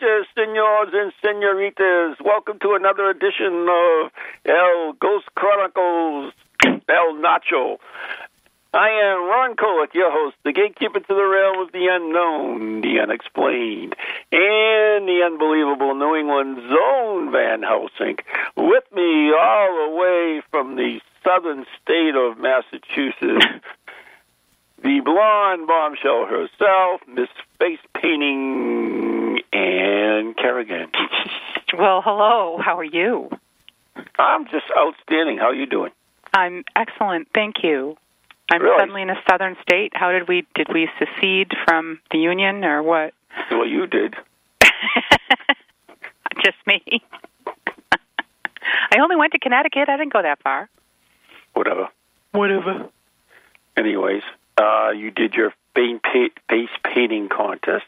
noches, senors and senoritas. Welcome to another edition of El Ghost Chronicles El Nacho. I am Ron Kolek, your host, the gatekeeper to the realm of the unknown, the unexplained, and the unbelievable New England Zone Van Helsing. With me all the way from the southern state of Massachusetts, the blonde bombshell herself, Miss Face Painting Ann Kerrigan. Well, hello. How are you? I'm just outstanding. How are you doing? I'm excellent, thank you. I'm Really? suddenly in a southern state. How did we did we secede from the union or what? Well, you did. Just me. I only went to Connecticut. I didn't go that far. Whatever. Whatever. Anyways, uh, you did your paint pa- face painting contest.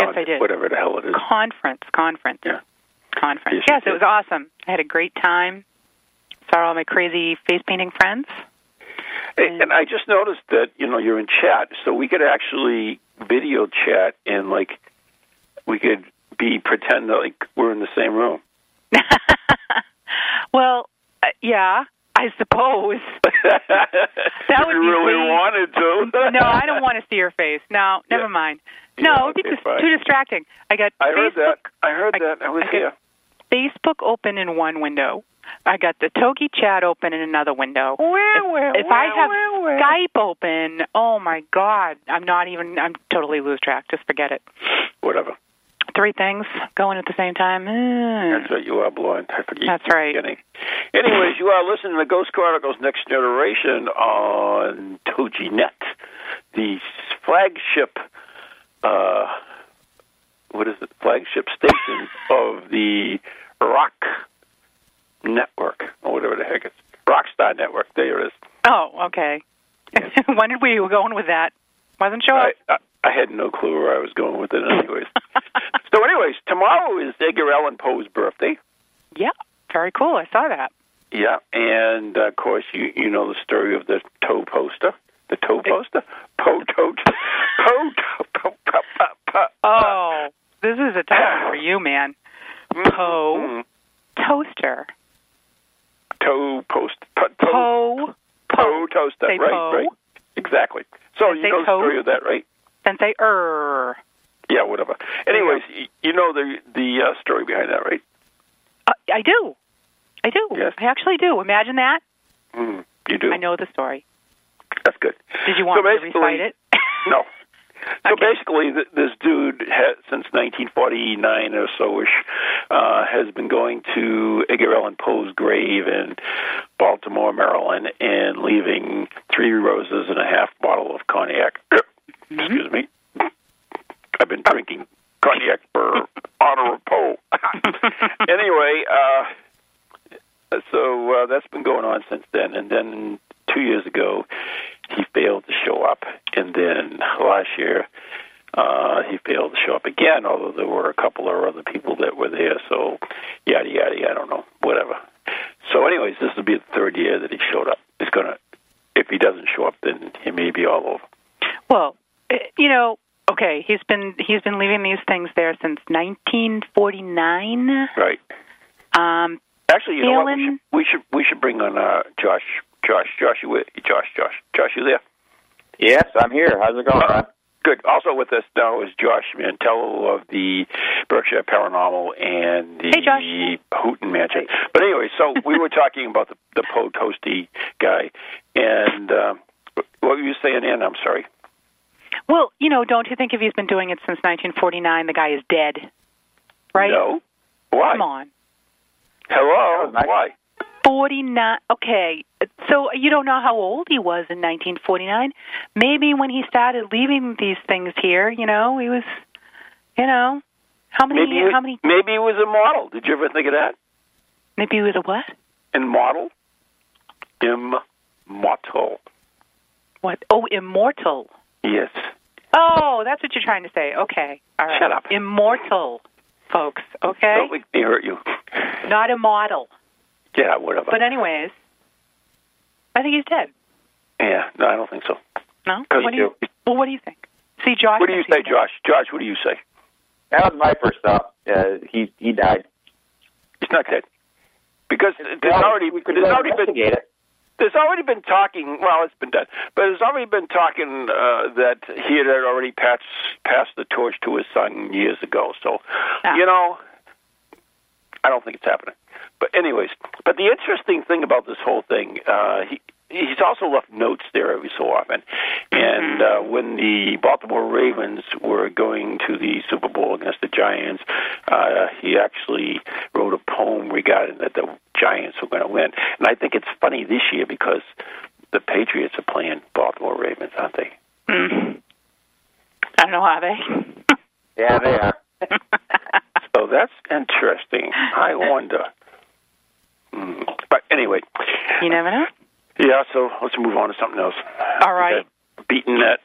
Yes, I did. Whatever the hell it is. Conference, conference. Yeah. Conference. Yes, Yes, it was awesome. I had a great time. Saw all my crazy face painting friends. And and I just noticed that you know you're in chat, so we could actually video chat and like we could be pretend that like we're in the same room. well, uh, yeah, I suppose. that would be really great. wanted to. no, I don't want to see your face. No, never Yeah. mind. Yeah, No, it'd be okay, just fine. too distracting. I got I heard that. I heard that. I was I here. Facebook open in one window. I got the Togi chat open in another window. Where, where, if if I have Skype open, oh my God, I'm not even. I'm totally lose track. Just forget it. Whatever. Three things going at the same time. eh. That's right. You are blind. I forget. That's right. Anyways, you are listening to Ghost Chronicles Next Generation on TogiNet, the flagship. Uh, what is it? Flagship station of the Rock Network, or whatever the heck it's. Rockstar Network. There it is. Oh, okay. when did we go going with that? Wasn't sure. I, I, I had no clue where I was going with it, anyways. so, anyways, tomorrow is Edgar Allan Poe's birthday. yeah, very cool. I saw that. Yeah, and uh, of course you you know the story of the toe poster, the toe poster, Poe toe, Poe toe, po po po po. Oh, this is a time for you, man. Poe Mm, toaster. toe post, Poe. toe toaster, right, Poe. right, exactly. So you know the story of that, right? Say er. Yeah, whatever. Anyways, y- you know the the uh, story behind that, right? Uh, I do. I do. Yes. I actually do. Imagine that. Mm, you do. I know the story. That's good. Did you want So me to recite it? No. So Okay. basically, th- this dude has, since 1949 or so-ish uh, has been going to Edgar Allan Poe's grave in Baltimore, Maryland, and leaving three roses and a half bottle of cognac. Excuse me. I've been drinking cognac for honor of Poe. anyway, uh, so uh, that's been going on since then, and then two years ago he failed to show up, and then last year uh, he failed to show up again. Although there were a couple of other people that were there, so yada yada. yada, I don't know, whatever. So, anyways, this will be the third year that he showed up. It's gonna. If he doesn't show up, then he may be all over. Well, eh, you know, okay, he's been he's been leaving these things there since 1949. Right. Um, Actually, you know what? We should, we should we should bring on uh, Josh Josh. Josh, you with Josh? Josh, Josh, you there? Yes, I'm here. How's it going, Ron? Good. Also with us now is Josh Mantello of the Berkshire Paranormal and the Hey, Josh. Houghton Mansion. But anyway, so we were talking about the the Poe Toasty guy, and um, what were you saying, Ann? I'm sorry. Well, you know, don't you think if he's been doing it since 1949, the guy is dead? Right? No. Why? Come on. Hello. That. Why? 49. Okay. So you don't know how old he was in 1949. Maybe when he started leaving these things here, you know, he was, you know, how many, Maybe how many, maybe he was a model. Did you ever think of that? maybe he was a what? And model. Immortal. What? Oh, immortal. Yes. Oh, that's what you're trying to say. Okay. All right. Shut up. Immortal, folks. Okay. Don't make me hurt you. Not a model. Yeah, whatever. But anyways, I think he's dead. yeah, no, I don't think so. No. 'Cause What do you? Well, what do you think? See, Josh. What do you say, he's dead. Josh? Josh, what do you say? That was my first thought. Uh, he he died. He's not dead. Because there's Well, already we could there's already been investigate it. There's already been talking. Well, it's been done, but there's already been talking uh, that he had already passed passed the torch to his son years ago. So, Ah. you know, I don't think it's happening. But anyways, but the interesting thing about this whole thing, uh, he. He's also left notes there every so often. And uh, when the Baltimore Ravens were going to the Super Bowl against the Giants, uh, he actually wrote a poem regarding that the Giants were going to win. And I think it's funny this year because the Patriots are playing Baltimore Ravens, aren't they? Mm. I don't know how they. Yeah, they are. So that's interesting. I wonder. Hmm. But anyway, you never know. yeah. So let's move on to something else. All right. That- beating that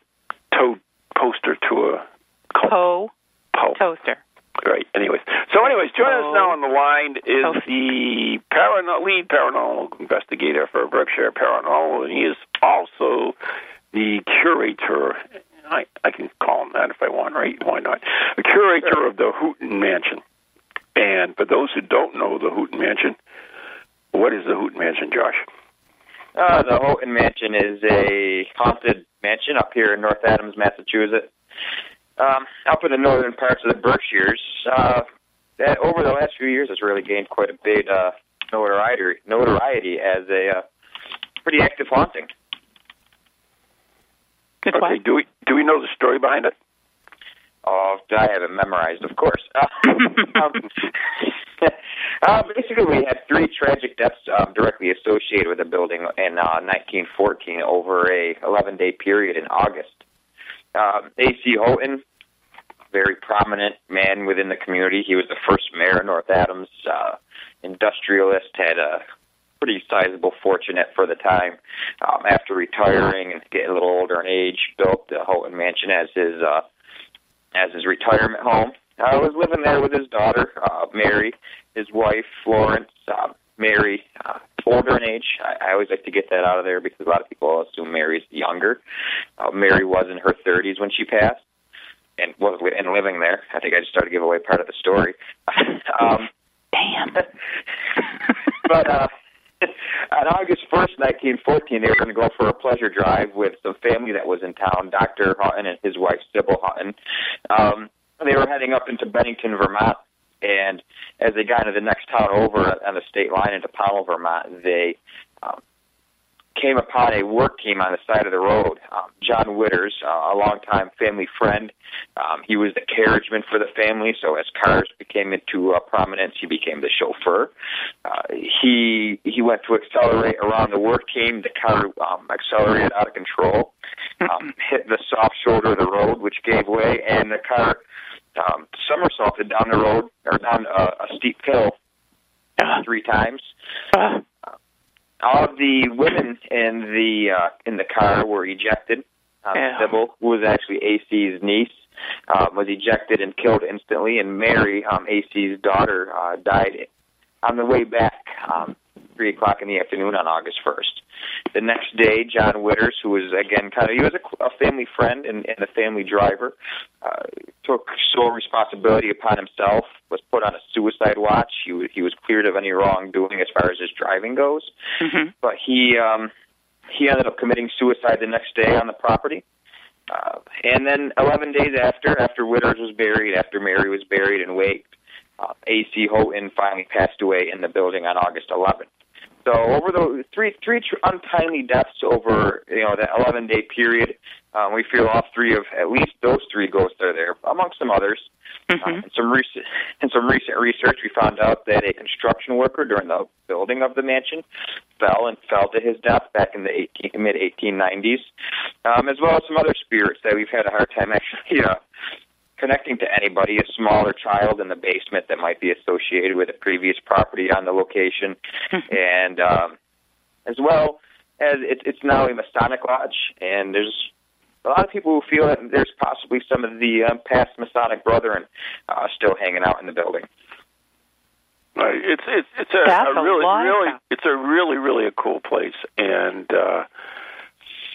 toad poster to a cult. Poe Poe. toaster. Great. Anyways, so anyways, joining us Oh. now on the line is Oh. the paranormal lead paranormal investigator for Berkshire Paranormal, and he is also the curator. I I can call him that if I want, right? Why not? The curator of the Houghton Mansion. And for those who don't know the Houghton Mansion, what is the Houghton Mansion, Josh? Uh, the Houghton Mansion is a haunted mansion up here in North Adams, Massachusetts, um, up in the northern parts of the Berkshires. Uh, that over the last few years has really gained quite a bit uh, notoriety, notoriety as a uh, pretty active haunting. It's okay, what? do we do we know the story behind it? Oh, I have it memorized, of course. um, uh, basically, we had three tragic deaths um, directly associated with the building in uh, 1914 over a 11-day period in August. Um, A.C. Houghton, very prominent man within the community. He was the first mayor of North Adams. Uh, industrialist, had a pretty sizable fortune at for the time. Um, after retiring and getting a little older in age, built the Houghton Mansion as his uh, as his retirement home. I was living there with his daughter, uh, Mary, his wife, Florence. Uh, Mary, uh, older in age. I, I always like to get that out of there because a lot of people assume Mary's younger. Uh, Mary was in her 30s when she passed and was and living there. I think I just started to give away part of the story. um, Damn. but uh, on August 1st, 1914, they were going to go for a pleasure drive with some family that was in town, Dr. Hutton and his wife, Sybil Hutton. Um, they were heading up into Bennington, Vermont, and as they got into the next town over on the state line into Pownal, Vermont, they um, came upon a work team on the side of the road. Um, John Witters, uh, a longtime family friend, um, he was the carriageman for the family. So as cars became into uh, prominence, he became the chauffeur. Uh, he he went to accelerate around the work team. The car um, accelerated out of control, um, hit the soft shoulder of the road, which gave way, and the car um, somersaulted down the road or down a, a steep hill uh, three times. Uh, All of the women in the uh, in the car were ejected. Um, Yeah. Sybil, who was actually AC's niece, uh, was ejected and killed instantly, and Mary, um, AC's daughter, uh, died on the way back, um, three o'clock in the afternoon on August first. The next day, John Witters, who was again kind of he was a, a family friend and, and a family driver, uh, took sole responsibility upon himself. Was put on a suicide watch. He was, he was cleared of any wrongdoing as far as his driving goes mhm. but he um he ended up committing suicide the next day on the property. Uh, and then 11 days after, after Witters was buried, after Mary was buried and waked, uh, A.C. Houghton finally passed away in the building on August 11th. So over the three three tr- untimely deaths over you know that 11 day period, um, we feel all three of at least those three ghosts are there, amongst some others. Mm-hmm. In some recent in some recent research, we found out that a construction worker during the building of the mansion fell and fell to his death back in the 18, mid 1890s, um, as well as some other spirits that we've had a hard time actually uh, connecting to anybody, a smaller child in the basement that might be associated with a previous property on the location, and um, as well as it, it's now a Masonic lodge, and there's a lot of people who feel that there's possibly some of the um, past Masonic brethren uh, still hanging out in the building. Right. It's it's it's a, a a really lot of really stuff. it's a really really a cool place, and uh,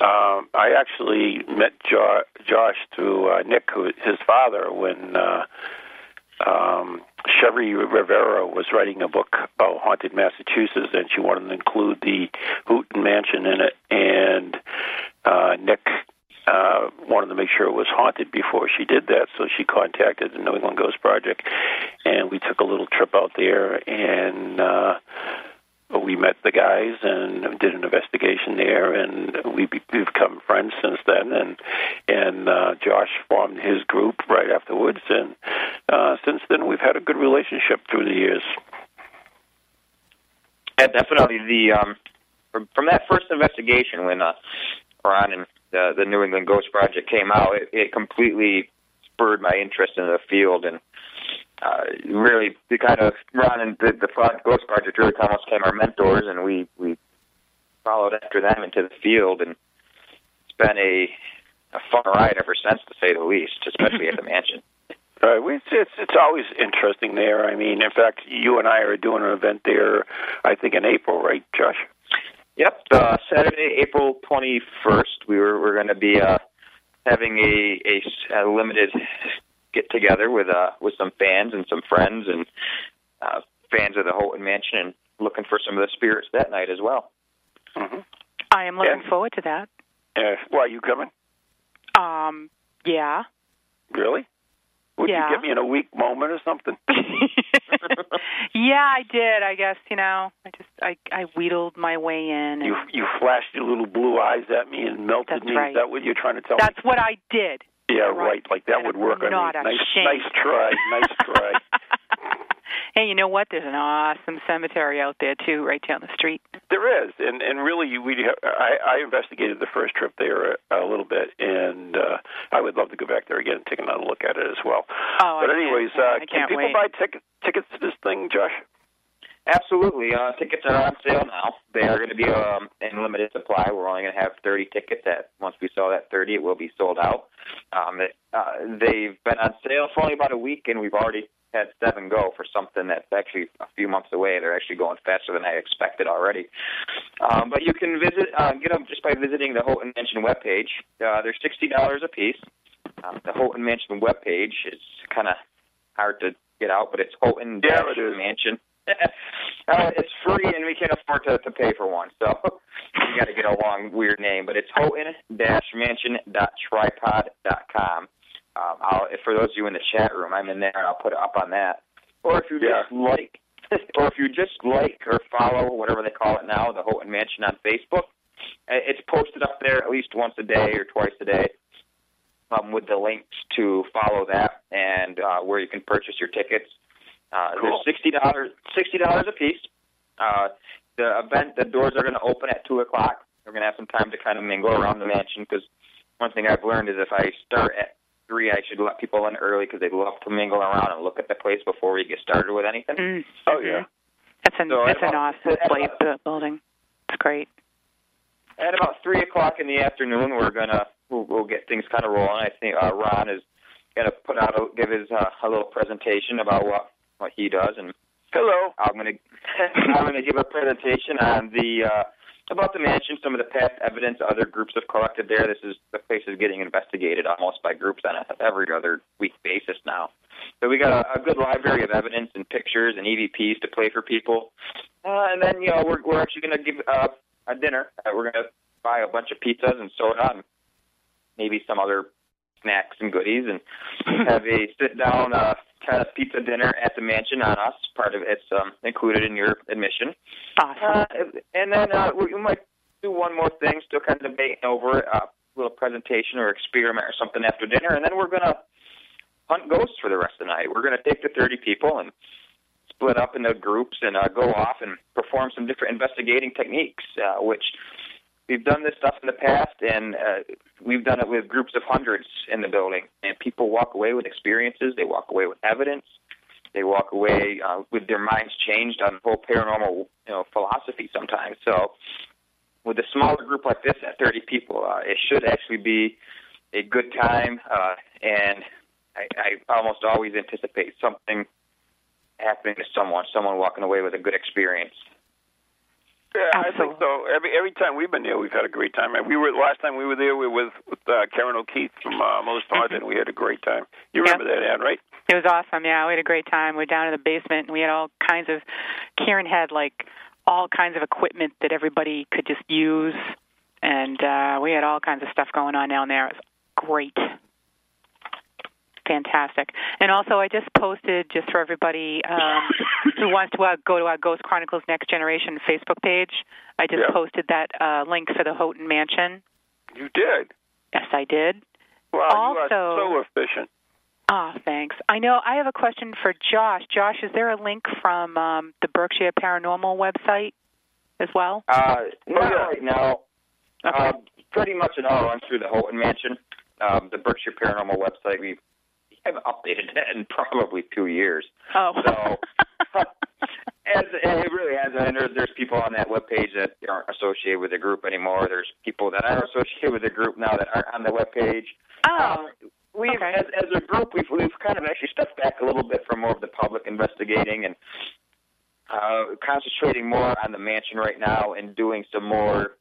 um, I actually met jo- Josh through uh, Nick, who his father, when uh, um, Cheri Revai was writing a book about haunted Massachusetts, and she wanted to include the Houghton Mansion in it, and uh, Nick uh, wanted to make sure it was haunted before she did that, so she contacted the New England Ghost Project, and we took a little trip out there, and uh, we met the guys and did an investigation there, and we've become friends since then. And and uh, Josh formed his group right afterwards, and uh, since then we've had a good relationship through the years. Yeah, definitely. The um, from, from that first investigation when uh, Ron and the, the New England Ghost Project came out, it, it completely spurred my interest in the field and uh, really the kind of Ron and the, the Pro- Ghost Project really almost became our mentors, and we we followed after them into the field, and it's been a a fun ride ever since, to say the least, especially at the mansion. Right. We, it's, it's it's always interesting there. I mean, in fact, you and I are doing an event there. I think in April, right, Josh? Yep, uh, Saturday, April twenty first. We were we're going to be uh, having a, a a limited get together with uh with some fans and some friends and uh, fans of the Houghton Mansion and looking for some of the spirits that night as well. Mm-hmm. I am looking Yeah. forward to that. Uh, why are you coming? Um, yeah. Really? Would Yeah. you get me in a weak moment or something? yeah, I did. I guess you know. I just I I wheedled my way in. And You you flashed your little blue eyes at me and melted That's me. right. Is that what you're trying to tell that's me? That's what I did. Yeah, right. right. Like that And would work. not I mean, nice, ashamed. nice try, nice try. hey, you know what? There's an awesome cemetery out there too, right down the street. There is, and and really, we I, I investigated the first trip there a, a little bit, and uh, I would love to go back there again and take another look at it as well. Oh, but I anyways, uh, can people wait. buy ticket, tickets to this thing, Josh? Absolutely. Uh, tickets are on sale now. They are going to be um, in limited supply. We're only going to have 30 tickets. At once we sell that 30, it will be sold out. Um, it, uh, they've been on sale for only about a week, and we've already had seven go for something that's actually a few months away. They're actually going faster than I expected already. Um, but you can visit, uh, get them just by visiting the Houghton Mansion webpage. Uh, they're sixty dollars a piece. Um, the Houghton Mansion webpage is kind of hard to get out, but it's Houghton Yeah. Mansion. Uh, it's free, and we can't afford to, to pay for one, so you got to get a long, weird name. But it's Houghton-Mansion.tripod.com. Um, I'll, for those of you in the chat room, I'm in there, and I'll put it up on that. Or if you Yeah. just like, or if you just like or follow whatever they call it now, the Houghton Mansion on Facebook, uh, it's posted up there at least once a day or twice a day. Um, with the links to follow that and uh, where you can purchase your tickets. Uh, Cool. They're sixty dollars, sixty dollars a piece. Uh, the event, the doors are going to open at two o'clock. We're going to have some time to kind of mingle around the mansion because one thing I've learned is if I start at three, I should let people in early because they love to mingle around and look at the place before we get started with anything. Mm. Oh yeah. That's an So that's an about- awesome at place about- bu- building. It's great. At about three o'clock in the afternoon, we're gonna we'll, we'll get things kind of rolling. I think uh, Ron is gonna put out a, give his uh, a little presentation about what what he does, and Hello. I'm gonna I'm gonna give a presentation on the uh, about the mansion, some of the past evidence other groups have collected there. This is the place is getting investigated almost by groups on a every other week basis now. So we got a, a good library of evidence and pictures and EVPs to play for people. Uh, and then you know we're we're actually gonna give uh, a dinner. Uh, we're gonna buy a bunch of pizzas and soda and maybe some other snacks and goodies and have a sit down uh kind of pizza dinner at the mansion on us. Part of it's um included in your admission. Awesome. Uh, and then uh we might do one more thing, still kind of debating over it, a little presentation or experiment or something after dinner, and then we're gonna hunt ghosts for the rest of the night. We're gonna take the thirty people and split up into groups and uh, go off and perform some different investigating techniques, uh, which we've done this stuff in the past, and uh, we've done it with groups of hundreds in the building. And people walk away with experiences. They walk away with evidence. They walk away uh, with their minds changed on whole paranormal, you know, philosophy sometimes. So, with a smaller group like this at 30 people, uh, it should actually be a good time. Uh, and I, I almost always anticipate something happening to someone, someone walking away with a good experience. Yeah, I think so. Every every time we've been there, we've had a great time. And we were last time we were there, we were with with uh, Karen O'Keefe from uh, Most Haunted, and we had a great time. You remember that, Ann, right? It was awesome. Yeah, we had a great time. We were down in the basement, and we had all kinds of. Karen had like all kinds of equipment that everybody could just use, and uh, we had all kinds of stuff going on down there. It was great. Fantastic. And also, I just posted, just for everybody um, who wants to uh, go to our Ghost Chronicles Next Generation Facebook page, I just Yeah. posted that uh, link for the Houghton Mansion. You did. Yes, I did. Wow, you Also- are so efficient. Ah, thanks. I know I have a question for Josh. Josh, is there a link from um, the Berkshire Paranormal website as well? Uh, not right now. Uh, pretty much it all runs through the Houghton Mansion, um, the Berkshire Paranormal website. We haven't updated that in probably two years. Oh. So, as it really has, and there's, there's people on that webpage that aren't associated with the group anymore. There's people that are associated with the group now that aren't on the webpage. oh. Um, we've, Okay. as, as a group, we've we've kind of actually stepped back a little bit from more of the public investigating and uh, concentrating more on the mansion right now and doing some more,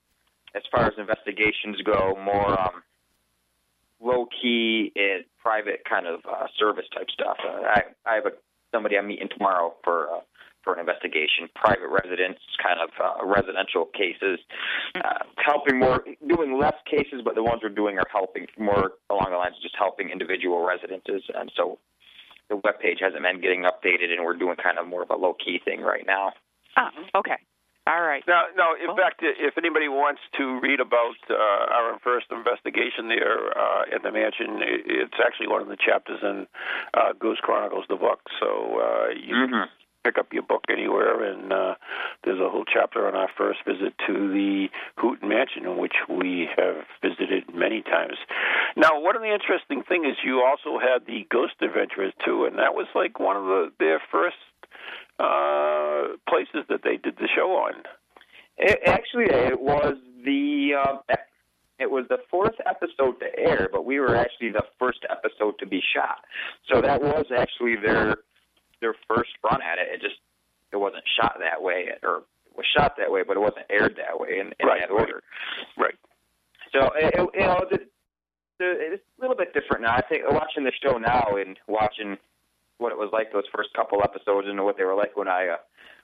as far as investigations go, more um, low key and private kind of uh, service type stuff. Uh, I I have a somebody I'm meeting tomorrow for. Uh, for an investigation, private residents, kind of uh, residential cases, uh, helping more, doing less cases, but the ones we're doing are helping more along the lines of just helping individual residences. And so the web page hasn't been getting updated, and we're doing kind of more of a low key thing right now. oh, okay. All right. Now, now, in Cool. fact, if anybody wants to read about uh, our first investigation there uh, at the mansion, it's actually one of the chapters in uh, Ghost Chronicles, the book. So uh, you Mm-hmm. pick up your book anywhere, and uh, there's a whole chapter on our first visit to the Houghton Mansion, in which we have visited many times. Now, one of the interesting things is you also had the Ghost Adventures too, and that was like one of the, their first uh, places that they did the show on. It, actually, it was the uh, it was the fourth episode to air, but we were actually the first episode to be shot. So that was actually their their first run at it. It just it wasn't shot that way, or it was shot that way, but it wasn't aired that way in, in Right, that order. Right. So it, it, you know, the, the, it's a little bit different now. I think watching the show now and watching what it was like those first couple episodes and what they were like when I uh,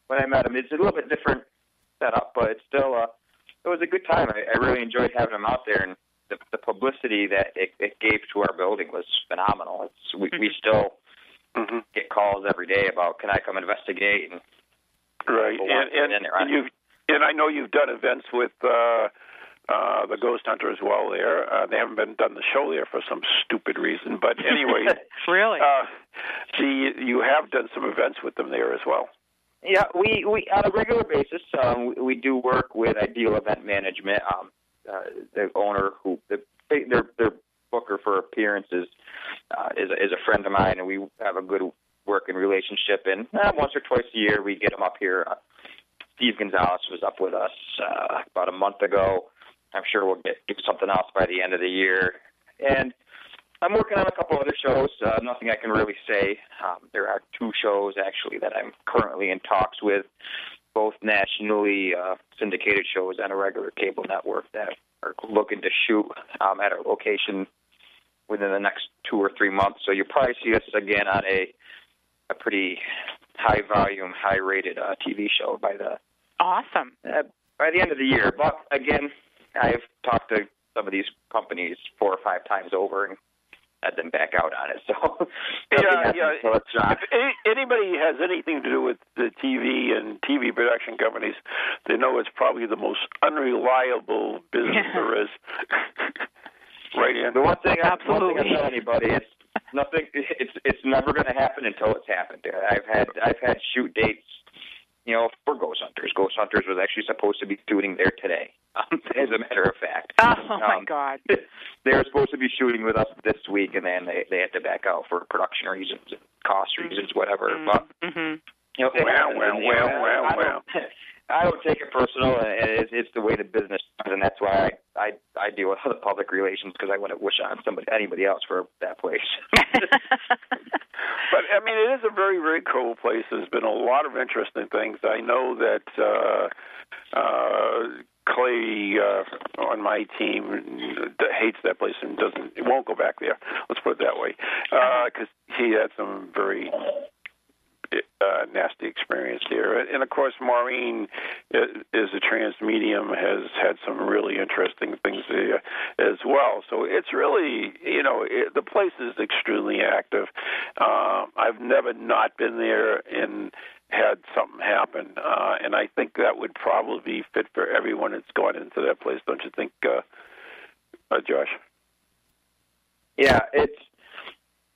when I met them, it's a little bit different setup, but it's still uh, it was a good time. I, I really enjoyed having them out there, and the, the publicity that it, it gave to our building was phenomenal. It's we, we still hmm get calls every day about can I come investigate? And Right, and want to get and, there, and you and I know you've done events with uh, uh, the Ghost Hunter as well. There, uh, they haven't been done the show there for some stupid reason, but anyway, Really? uh, the you have done some events with them there as well. Yeah, we we on a regular basis um, we, we do work with Ideal Event Management. Um, uh, the owner who the, their their booker for appearances uh, is a, is a friend of mine, and we have a good working relationship. And uh, once or twice a year, we get them up here. Uh, Steve Gonsalves was up with us uh, about a month ago. I'm sure we'll get do something else by the end of the year. And I'm working on a couple other shows. Uh, nothing I can really say. Um, there are two shows actually that I'm currently in talks with, both nationally uh, syndicated shows and a regular cable network that are looking to shoot um, at a location within the next two or three months. So you'll probably see us again on a a pretty high volume, high rated uh, TV show by the awesome. uh, by the end of the year. But again, I've talked to some of these companies four or five times over and had them back out on it. So yeah, yeah. If any, anybody has anything to do with the TV and TV production companies, they know it's probably the most unreliable business there is. right, Ian? The one thing, Absolutely. one thing I tell anybody, it's nothing. It's it's never going to happen until it's happened. I've had I've had shoot dates you know, for Ghost Hunters. Ghost Hunters was actually supposed to be shooting there today, um, as a matter of fact. Oh um, my God! They were supposed to be shooting with us this week, and then they they had to back out for production reasons, cost reasons, whatever. Mm-hmm. But mm-hmm. you know, well, well, well, well, I well. Don't, I don't take it personal, and it's, it's the way the business is, and that's why I I, I deal with the public relations because I wouldn't wish on somebody anybody else for that place. But I mean, it is a very, very cool place. There's been a lot of interesting things. I know that uh, uh, Clay uh, on my team hates that place and doesn't, won't go back there. Let's put it that way, because uh, he had some very uh, nasty experience there. And of course, Maureen is a trance medium, has had some really interesting things as well. So it's really, you know, it, the place is extremely active. Uh, I've never not been there and had something happen, uh, and I think that would probably be fit for everyone that's gone into that place. Don't you think, uh, uh, Josh? Yeah, it's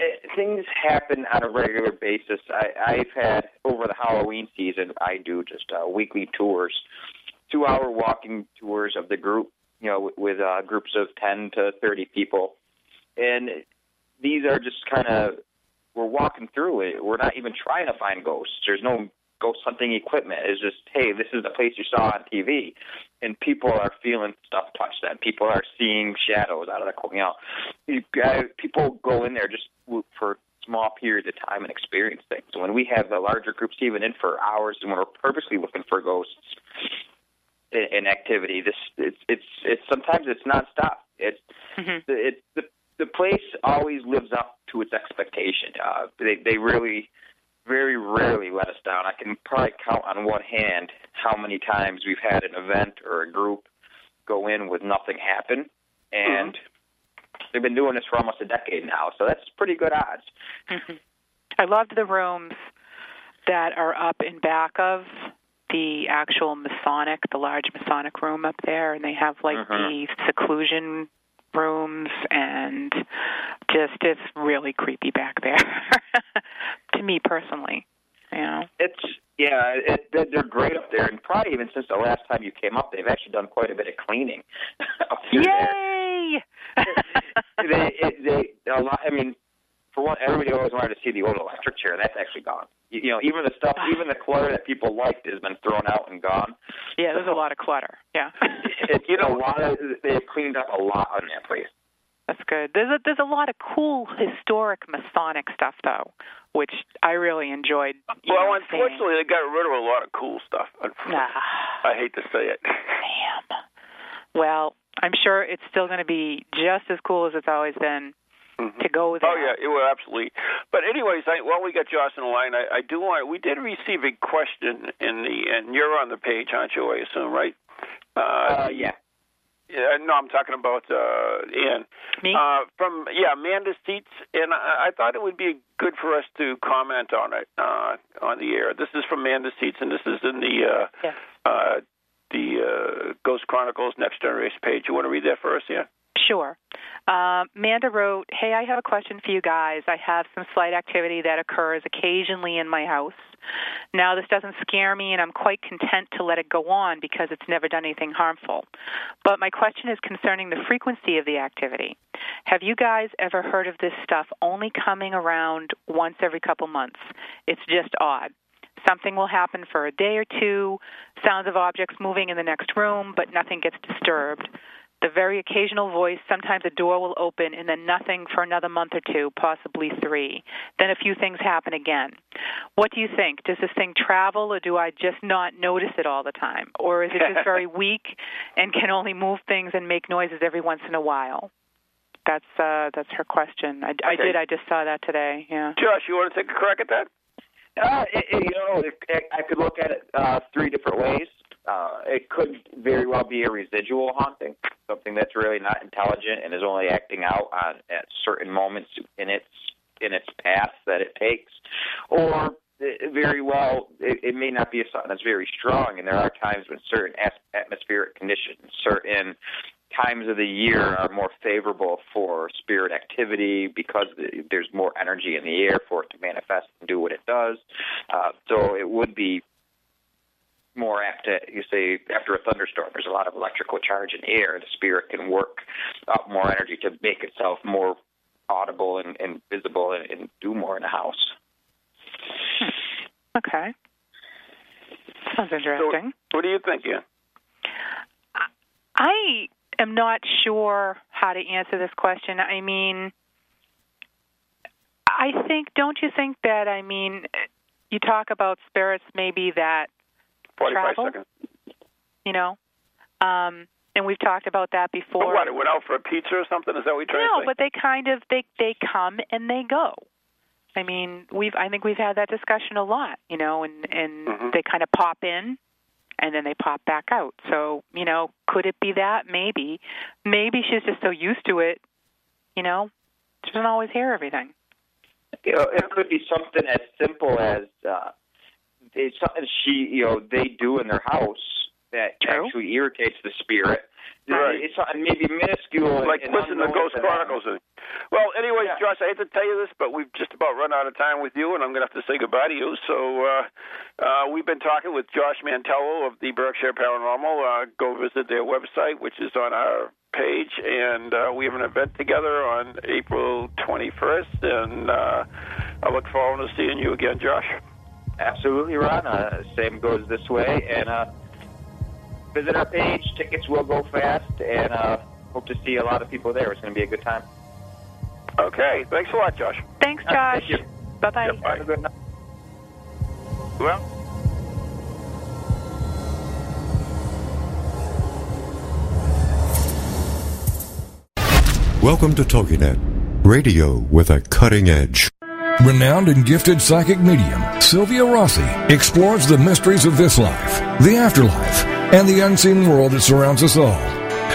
it, things happen on a regular basis. I, I've had over the Halloween season. I do just uh, weekly tours, two-hour walking tours of the group. You know, with, uh, groups of ten to thirty people, and these are just kind of we're walking through it. We're not even trying to find ghosts. There's no ghost hunting equipment. It's just, hey, this is the place you saw on TV, and people are feeling stuff touch them. People are seeing shadows out of the you know. You, uh, people go in there just for small periods of time and experience things. When we have the larger groups even in for hours, and when we're purposely looking for ghosts in, in activity, this it's it's it's sometimes it's nonstop. It's mm-hmm. it the the place always lives up to its expectation. Uh, they they really very rarely let us down. I can probably count on one hand how many times we've had an event or a group go in with nothing happen, and mm-hmm. they've been doing this for almost a decade now. So that's pretty good odds. Mm-hmm. I loved the rooms that are up in back of the actual Masonic, the large Masonic room up there, and they have like mm-hmm. the seclusion rooms and just it's really creepy back there. To me personally you know? It's yeah it, they're great up there and probably even since the last time you came up they've actually done quite a bit of cleaning up yay there. they it, they a lot i mean for one everybody always wanted to see the old electric chair that's actually gone you, you know even the stuff ah. even the clutter that people liked has been thrown out and gone yeah there's a lot of clutter yeah it, you know a lot of they've cleaned up a lot on that place that's good. There's a there's a lot of cool historic Masonic stuff though, which I really enjoyed. well, know, unfortunately, seeing. they got rid of a lot of cool stuff. Nah. I hate to say it. Damn. Well, I'm sure it's still going to be just as cool as it's always been mm-hmm. to go with. Oh yeah, it will absolutely. But anyways, I, while we got Josh in the line, I, I do want. We did receive a question in the, and you're on the page, aren't you? I assume, right? Uh, uh yeah. Yeah, no, I'm talking about uh, Ian. Me? Uh, from yeah, Amanda Seats, and I, I thought it would be good for us to comment on it uh, on the air. This is from Amanda Seats, and this is in the uh, yeah. uh, the uh, Ghost Chronicles Next Generation page. You want to read that for us, yeah? Sure. Um, Manda wrote, Hey, I have a question for you guys. I have some slight activity that occurs occasionally in my house. Now, this doesn't scare me, and I'm quite content to let it go on because it's never done anything harmful. But my question is concerning the frequency of the activity. Have you guys ever heard of this stuff only coming around once every couple months? It's just odd. Something will happen for a day or two, sounds of objects moving in the next room, but nothing gets disturbed the very occasional voice, sometimes a door will open and then nothing for another month or two, possibly three. Then a few things happen again. What do you think? Does this thing travel or do I just not notice it all the time? Or is it just very weak and can only move things and make noises every once in a while? That's uh that's her question. I, I did I just saw that today. Yeah. Josh, you want to take a crack at that? Uh, it, it, you know, it, I could look at it uh, three different ways. Uh, it could very well be a residual haunting, something that's really not intelligent and is only acting out on at certain moments in its in its path that it takes, or very well it, it may not be a something that's very strong. And there are times when certain atmospheric conditions, certain times of the year are more favorable for spirit activity because there's more energy in the air for it to manifest and do what it does. Uh, so it would be more apt to, you say, after a thunderstorm, there's a lot of electrical charge in the air. The spirit can work up more energy to make itself more audible and, and visible and, and do more in the house. Okay. Sounds interesting. So what do you think, Ian? I am not sure how to answer this question. I mean, I think, don't you think that, I mean, you talk about spirits maybe that 45 travel, seconds. you know, um, and we've talked about that before. But what, it went out for a pizza or something? Is that what you're trying no, to say? but they kind of they they come and they go. I mean, we've I think we've had that discussion a lot, you know, and and Mhm. they kind of pop in and then they pop back out. So, you know, could it be that? Maybe. Maybe she's just so used to it, you know. She doesn't always hear everything. You know, it could be something as simple as uh, it's something she, you know, they do in their house that True. actually irritates the spirit. Right. It's maybe minuscule. like and listen to Ghost. Chronicles. And, well, anyways, Yeah. Josh, I hate to tell you this, but we've just about run out of time with you, and I'm going to have to say goodbye to you. So uh, uh, we've been talking with Josh Mantello of the Berkshire Paranormal. Uh, go visit their website, which is on our page, and uh, we have an event together on April 21st, and uh, I look forward to seeing you again, Josh. Absolutely, Ron. Uh, same goes this way. And uh, visit our page. Tickets will go fast, and uh, hope to see a lot of people there. It's going to be a good time. Okay, thanks a lot, Josh. Thanks, Josh. thank you. Bye bye. Yep, bye. Have a good night. Well. Welcome to TogiNet, radio with a cutting edge. Renowned and gifted psychic medium Sylvia Rossi explores the mysteries of this life, the afterlife, and the unseen world that surrounds us all.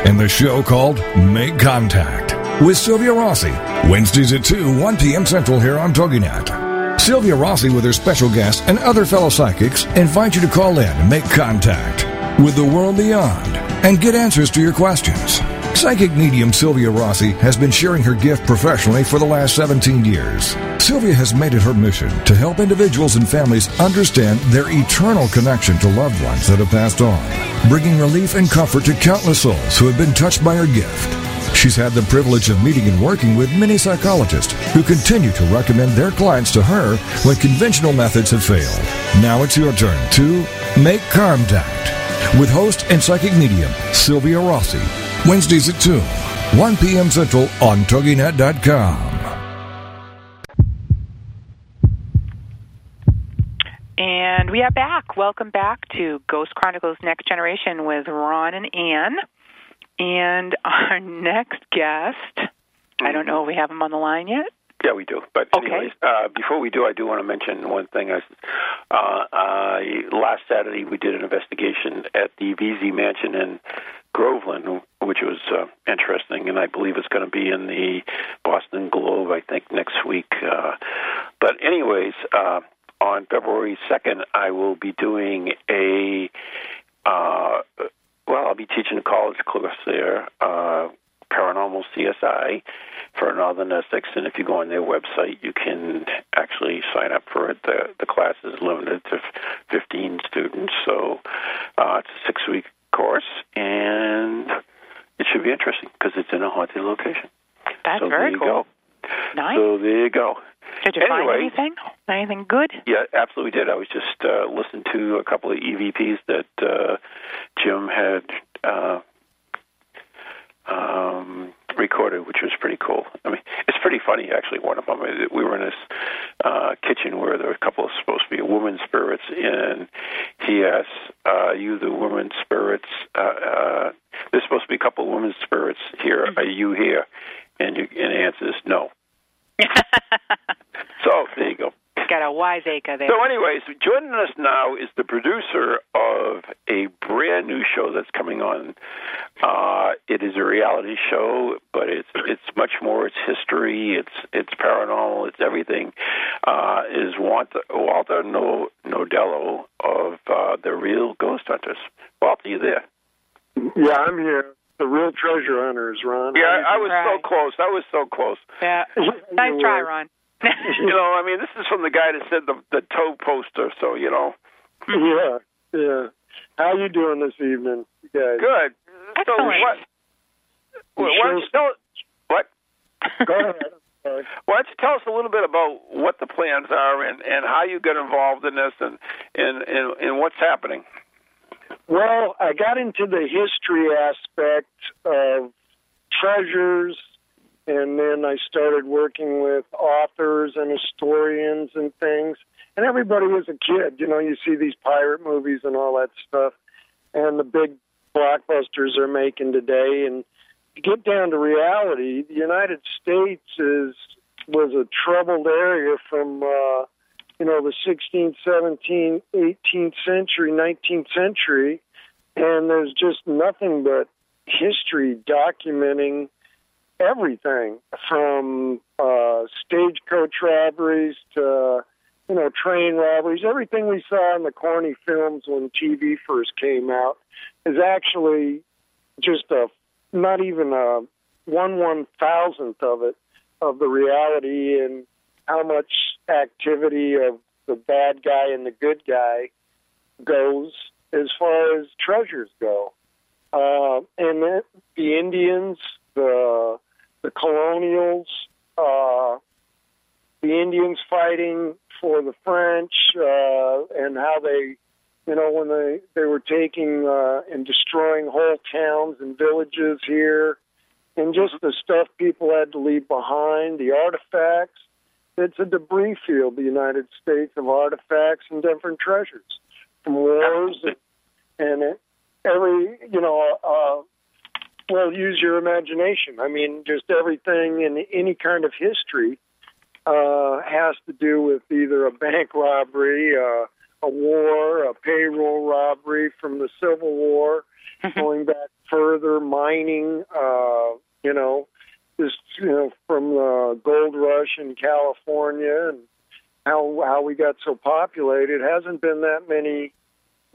In the show called Make Contact with Sylvia Rossi, Wednesdays at 2, 1 p.m. Central here on TogiNet. Sylvia Rossi, with her special guests and other fellow psychics, invite you to call in and make contact with the world beyond and get answers to your questions. Psychic medium Sylvia Rossi has been sharing her gift professionally for the last 17 years. Sylvia has made it her mission to help individuals and families understand their eternal connection to loved ones that have passed on, bringing relief and comfort to countless souls who have been touched by her gift. She's had the privilege of meeting and working with many psychologists who continue to recommend their clients to her when conventional methods have failed. Now it's your turn to make contact with host and psychic medium Sylvia Rossi. Wednesdays at 2, 1 p.m. Central on TogiNet.com. And we are back. Welcome back to Ghost Chronicles Next Generation with Ron and Ann. And our next guest, I don't know if we have him on the line yet. Yeah, we do. But Okay. anyways, uh, before we do, I do want to mention one thing. I, uh, uh, last Saturday, we did an investigation at the Veasey Mansion in Groveland, which was uh, interesting, and I believe it's going to be in the Boston Globe, I think, next week. Uh, but anyways, uh, on February 2nd, I will be doing a, uh, well, I'll be teaching a college course there, uh, Paranormal CSI for Northern Essex, and if you go on their website, you can actually sign up for it. The the class is limited to 15 students, so uh, it's a six week course, and it should be interesting because it's in a haunted location. That's so very there you cool. go. Nice. So there you go. Did you find anything? Anything good? Yeah, absolutely did. I was just uh, listening to a couple of EVPs that uh, Jim had uh, um, recorded, which was pretty cool. I mean, it's pretty funny actually. One of them, we were in this uh, kitchen where there were a couple of supposed to be women spirits, and he asked, uh, "You the women spirits? Uh, uh, there's supposed to be a couple of women spirits here. Are you here?" And you, and the answer is no. So there you go. Got a wiseacre there. So, anyways, joining us now is the producer of a brand new show that's coming on. Uh, it is a reality show, but it's it's much more. It's history. It's it's paranormal. It's everything. Uh, is Walter, Walter no, Nodello of uh, the Real Ghost Hunters? Walter, you there? Yeah, I'm here. The real treasure hunters, Ron. Yeah, I was Right. so close. I was so close. Yeah. Nice try, Ron. You know, I mean, this is from the guy that said the the toe poster. So you know, Yeah, yeah. How you doing this evening, you guys? good. So Excellent. what? Why don't you tell what? Go ahead. Why don't you tell us a little bit about what the plans are and, and how you got involved in this and, and, and, and what's happening? Well, I got into the history aspect of treasures, and then I started working with authors and historians and things. And everybody was a kid, you know. You see these pirate movies and all that stuff, and the big blockbusters they're making today. And to get down to reality, the United States is was a troubled area from. Uh, you know, the 16th, 17th, 18th century, 19th century, and there's just nothing but history documenting everything from uh, stagecoach robberies to, you know, train robberies. Everything we saw in the corny films when TV first came out is actually just a not even a one one thousandth of it of the reality and how much activity of the bad guy and the good guy goes as far as treasures go. Uh, and the, the Indians, the the colonials, uh, the Indians fighting for the French, uh, and how they, you know, when they they were taking uh, and destroying whole towns and villages here, and just the stuff people had to leave behind, the artifacts. It's a debris field, the United States, of artifacts and different treasures from wars and, and it, every, you know, well, use your imagination. I mean, just everything in any kind of history uh, has to do with either a bank robbery, uh, a war, a payroll robbery from the Civil War, going back further, mining, uh, you know, just you know from the gold rush in California and how how we got so populated. It hasn't been that many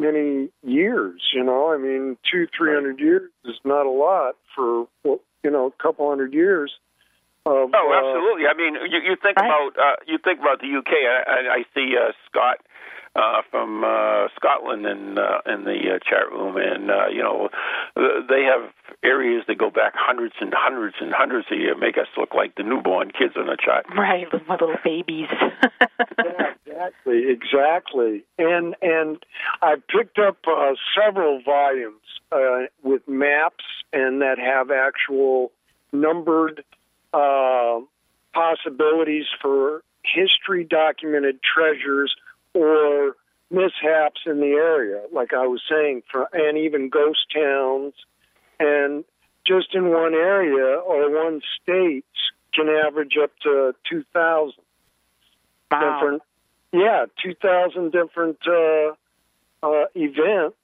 many years, you know. I mean, two three hundred years is not a lot for well, you know a couple hundred years. Of, Oh, uh, absolutely. I mean, you, you think Right. about uh, you think about the UK. I, I, I see uh, Scott uh, from uh, Scotland in uh, in the uh, chat room, and uh, you know they have areas that go back hundreds and hundreds and hundreds of years, make us look like the newborn kids on the chat. right, with my little babies. yeah, exactly, exactly. And and I picked up uh, several volumes uh, with maps and that have actual numbered uh, possibilities for history documented treasures or mishaps in the area, like I was saying, for and even ghost towns, and just in one area or one state can average up to two thousand wow. different yeah 2000 different uh uh events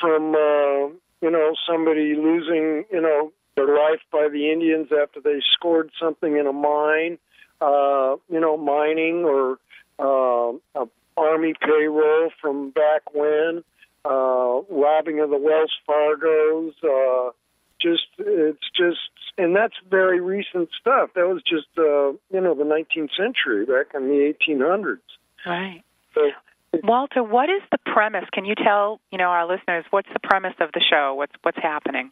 from uh you know somebody losing you know their life by the indians after they scored something in a mine uh you know mining or uh a army payroll from back when uh robbing of the wells fargos uh just it's just and that's very recent stuff that was just uh you know the 19th century back in the 1800s Right. so Walter, what is the premise? Can you tell, you know, our listeners what's the premise of the show? What's what's happening?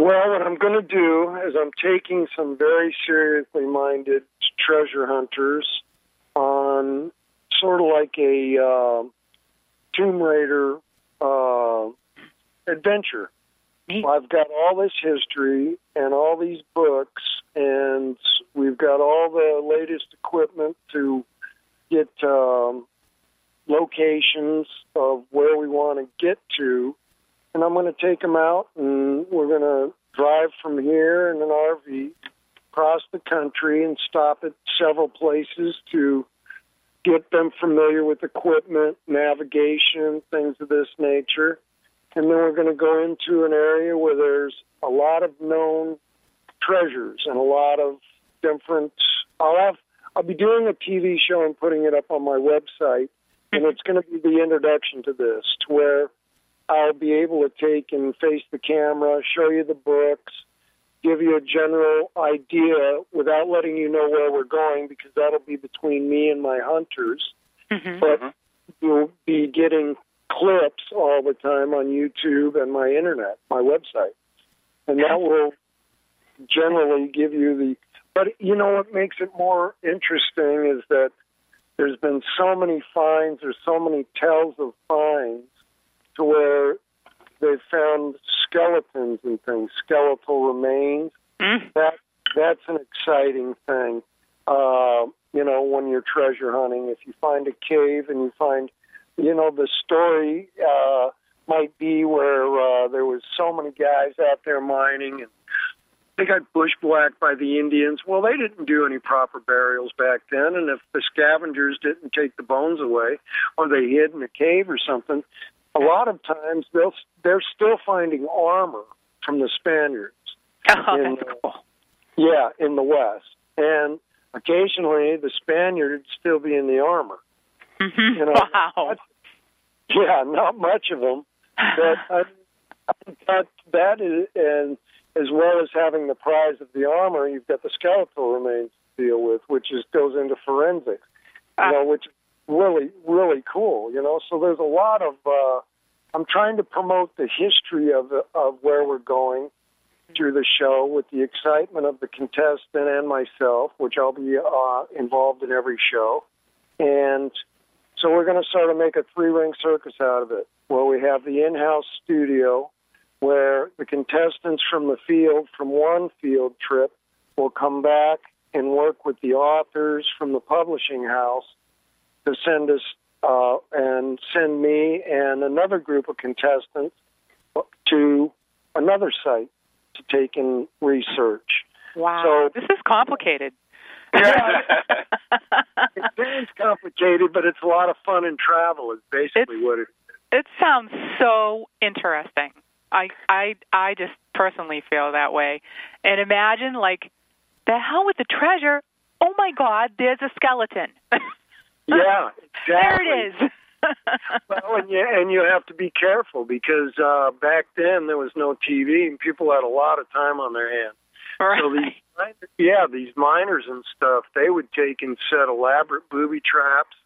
well what i'm going to do is i'm taking some very seriously minded treasure hunters on sort of like a uh, tomb raider uh adventure I've got all this history and all these books, and we've got all the latest equipment to get um, locations of where we want to get to. And I'm going to take them out, and we're going to drive from here in an RV across the country and stop at several places to get them familiar with equipment, navigation, things of this nature. And then we're going to go into an area where there's a lot of known treasures and a lot of different. I'll have I'll be doing a TV show and putting it up on my website, and it's going to be the introduction to this, to where I'll be able to take and face the camera, show you the books, give you a general idea without letting you know where we're going because that'll be between me and my hunters. Mm-hmm. But you'll be getting clips all the time on YouTube and my internet, my website. And that will generally give you the. But you know what makes it more interesting is that there's been so many finds, there's so many tells of finds to where they've found skeletons and things, skeletal remains. Mm. That that's an exciting thing. Uh, you know, when you're treasure hunting, if you find a cave and you find, you know, the story uh, might be where uh, there was so many guys out there mining and they got bushwhacked by the Indians. Well, they didn't do any proper burials back then, and if the scavengers didn't take the bones away, or they hid in a cave or something, a lot of times they'll they're still finding armor from the Spaniards. Oh, in, that's uh, cool. Yeah, in the West, and occasionally the Spaniards still be in the armor. Mhm. you know, wow. Yeah, not much of them, but I, I that that is, and as well as having the prize of the armor, you've got the skeletal remains to deal with, which is goes into forensics. You know, which really really cool. You know, so there's a lot of. uh I'm trying to promote the history of of where we're going through the show with the excitement of the contestant and myself, which I'll be uh, involved in every show, and so we're going to sort of make a three ring circus out of it, where we have the in house studio, where the contestants from the field, from one field trip, will come back and work with the authors from the publishing house to send us uh, and send me and another group of contestants to another site to take in research. Wow. So- this is complicated. Yeah. It sounds complicated, but it's a lot of fun and travel. Is basically what it. it sounds so interesting. I I I just personally feel that way. And imagine like the hell with the treasure. Oh my God, there's a skeleton. Yeah, exactly. there it is. Well, and you and you have to be careful because uh, back then there was no TV and people had a lot of time on their hands. right. So these, yeah, these miners and stuff, they would take and set elaborate booby traps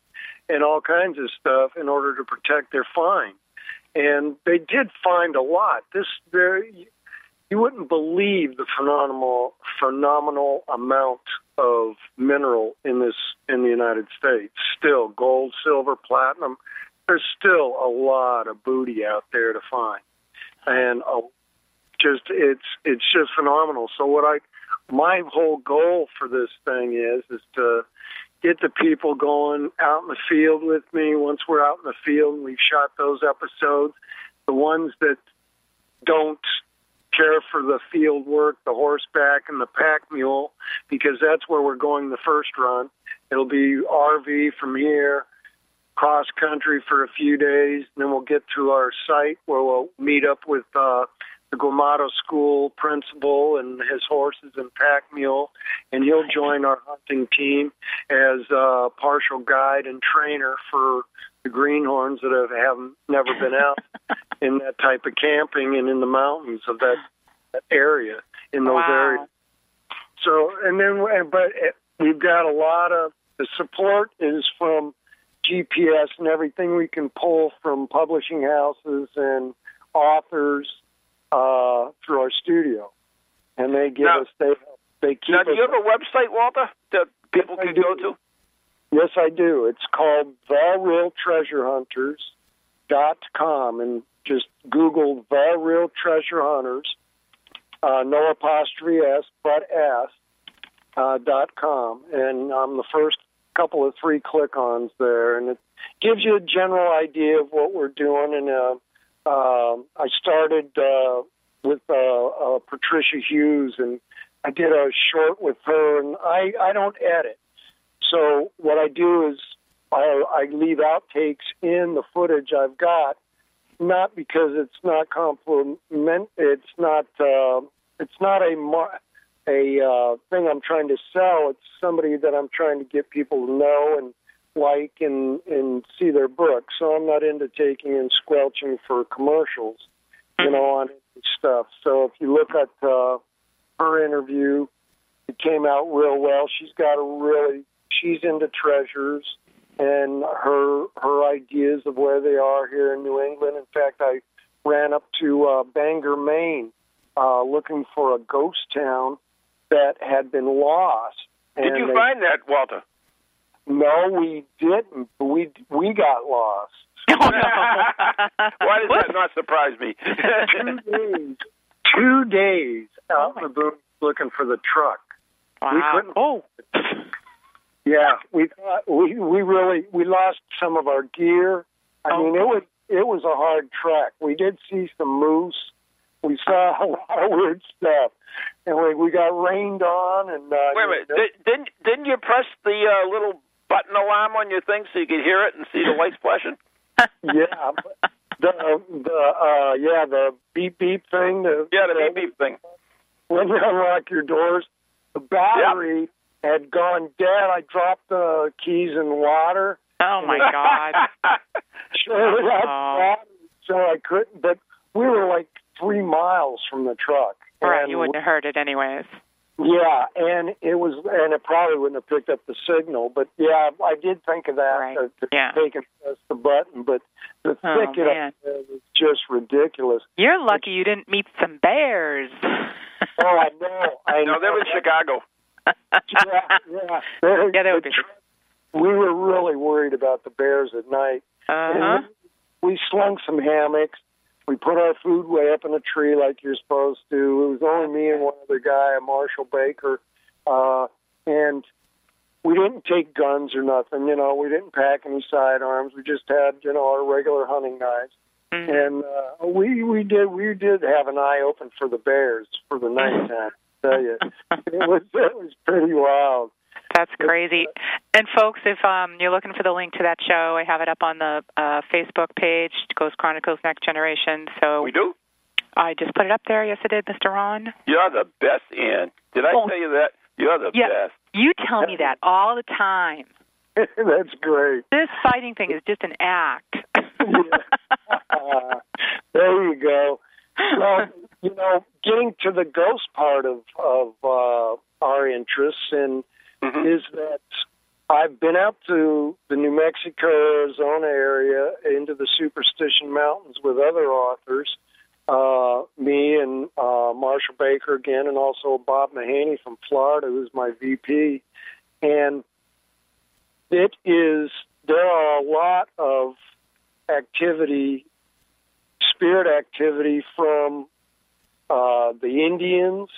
and all kinds of stuff in order to protect their find. And they did find a lot. This there, you wouldn't believe the phenomenal phenomenal amount of mineral in this in the United States. Still, gold, silver, platinum. There's still a lot of booty out there to find, and uh, just it's it's just phenomenal. So what I my whole goal for this thing is is to get the people going out in the field with me. Once we're out in the field and we've shot those episodes, the ones that don't care for the field work, the horseback and the pack mule, because that's where we're going the first run. It'll be RV from here, cross country for a few days, and then we'll get to our site where we'll meet up with uh, the Guamato School principal and his horses and pack mule, and he'll join our hunting team as a partial guide and trainer for the greenhorns that have haven't never been out in that type of camping and in the mountains of that, that area in those Wow. areas. So and then but eh, we've got a lot of the support is from GPS and everything we can pull from publishing houses and authors uh, through our studio, and they give Now- us they they keep Now, do you have a website, Walter, that people can go to? Yes, I do. It's called The Real Treasure Hunters dot com, and just Google The Real Treasure Hunters, uh, no apostrophe S, but S, uh, dot com, and I'm the first couple of three click-ons there, and it gives you a general idea of what we're doing. And uh, um I started uh, with uh, uh, Patricia Hughes, and I did a short with her, and I I don't edit. So what I do is I, I leave outtakes in the footage I've got, not because it's not compliment. It's not. Uh, it's not a mar- a uh, thing I'm trying to sell. It's somebody that I'm trying to get people to know and like and and see their book. So I'm not into taking and squelching for commercials, you know, on stuff. So if you look at uh, her interview, it came out real well. She's got a really she's into treasures and her her ideas of where they are here in New England. In fact, I ran up to uh, Bangor, Maine, uh, looking for a ghost town that had been lost. Did you find that, Walter? No, we didn't. We we got lost. Why does that not surprise me? two days, two days out in the boot looking for the truck. We Wow. couldn't. Oh. Yeah, we thought we we really we lost some of our gear. I Oh. mean, it was it was a hard trek. We did see some moose. We saw a lot of weird stuff, and we we got rained on. And uh, Wait a minute. Did, didn't didn't you press the uh, little button alarm on your thing so you could hear it and see the lights flashing? yeah, the the uh, yeah the beep beep thing. The, Yeah, the beep beep thing. when you unlock your doors, the battery had gone dead. I dropped the keys in water. Oh my God. Sure, that's Oh. so I couldn't. But we were like three miles from the truck. Right, And you wouldn't have heard it anyways. Yeah, and it was, and it probably wouldn't have picked up the signal. But yeah, I did think of that Right. to, to Yeah. take and press the button. But the Oh, thicket man. up there was just ridiculous. You're lucky you didn't meet some bears. Oh, I know. I No, know. they were in Chicago. yeah, yeah. Yeah, that would be. We were really worried about the bears at night. Uh-huh. And we, we slung some hammocks. We put our food way up in a tree like you're supposed to. It was only me and one other guy, a Marshall Baker, uh, and we didn't take guns or nothing. You know, we didn't pack any sidearms. We just had, you know, our regular hunting knives. Mhm. And uh, we we did we did have an eye open for the bears for the nighttime. I tell you, it was it was pretty wild. That's crazy. And folks, if um, you're looking for the link to that show, I have it up on the uh, Facebook page, Ghost Chronicles Next Generation. So We do. I just put it up there. Yes, I did, Mr. Ron. You're the best, Ann. Did I Oh. tell you that? You're the Yeah. best. You tell me that all the time. That's great. This fighting thing is just an act. There you go. Well, you know, getting to the ghost part of of uh, our interests and Mhm. is that I've been out to the New Mexico, Arizona area, into the Superstition Mountains with other authors. Uh, me and uh, Marshall Baker again, and also Bob Mahaney from Florida, who's my VP. And it is there are a lot of activity, spirit activity from uh, the Indians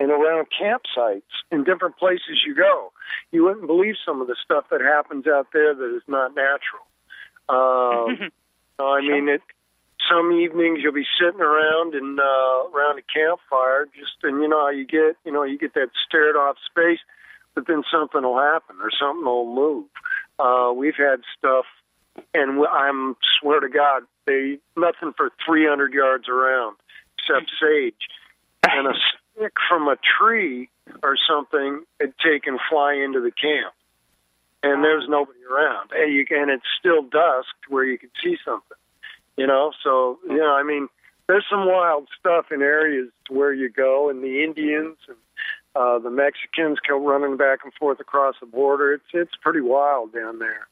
and around campsites in different places you go. You wouldn't believe some of the stuff that happens out there that is not natural. Um, I mean, it. Some evenings you'll be sitting around and uh, around a campfire, just and you know how you get, you know, you get that stared off space, but then something will happen or something will move. Uh, we've had stuff, and I'm swear to God, they nothing for 300 yards around except sage, and a stick from a tree or something had taken fly into the camp, and there's nobody around, and you and it's still dusk where you can see something, you know. So you know, I mean, there's some wild stuff in areas where you go, and the Indians and uh, the Mexicans come running back and forth across the border. It's it's pretty wild down there,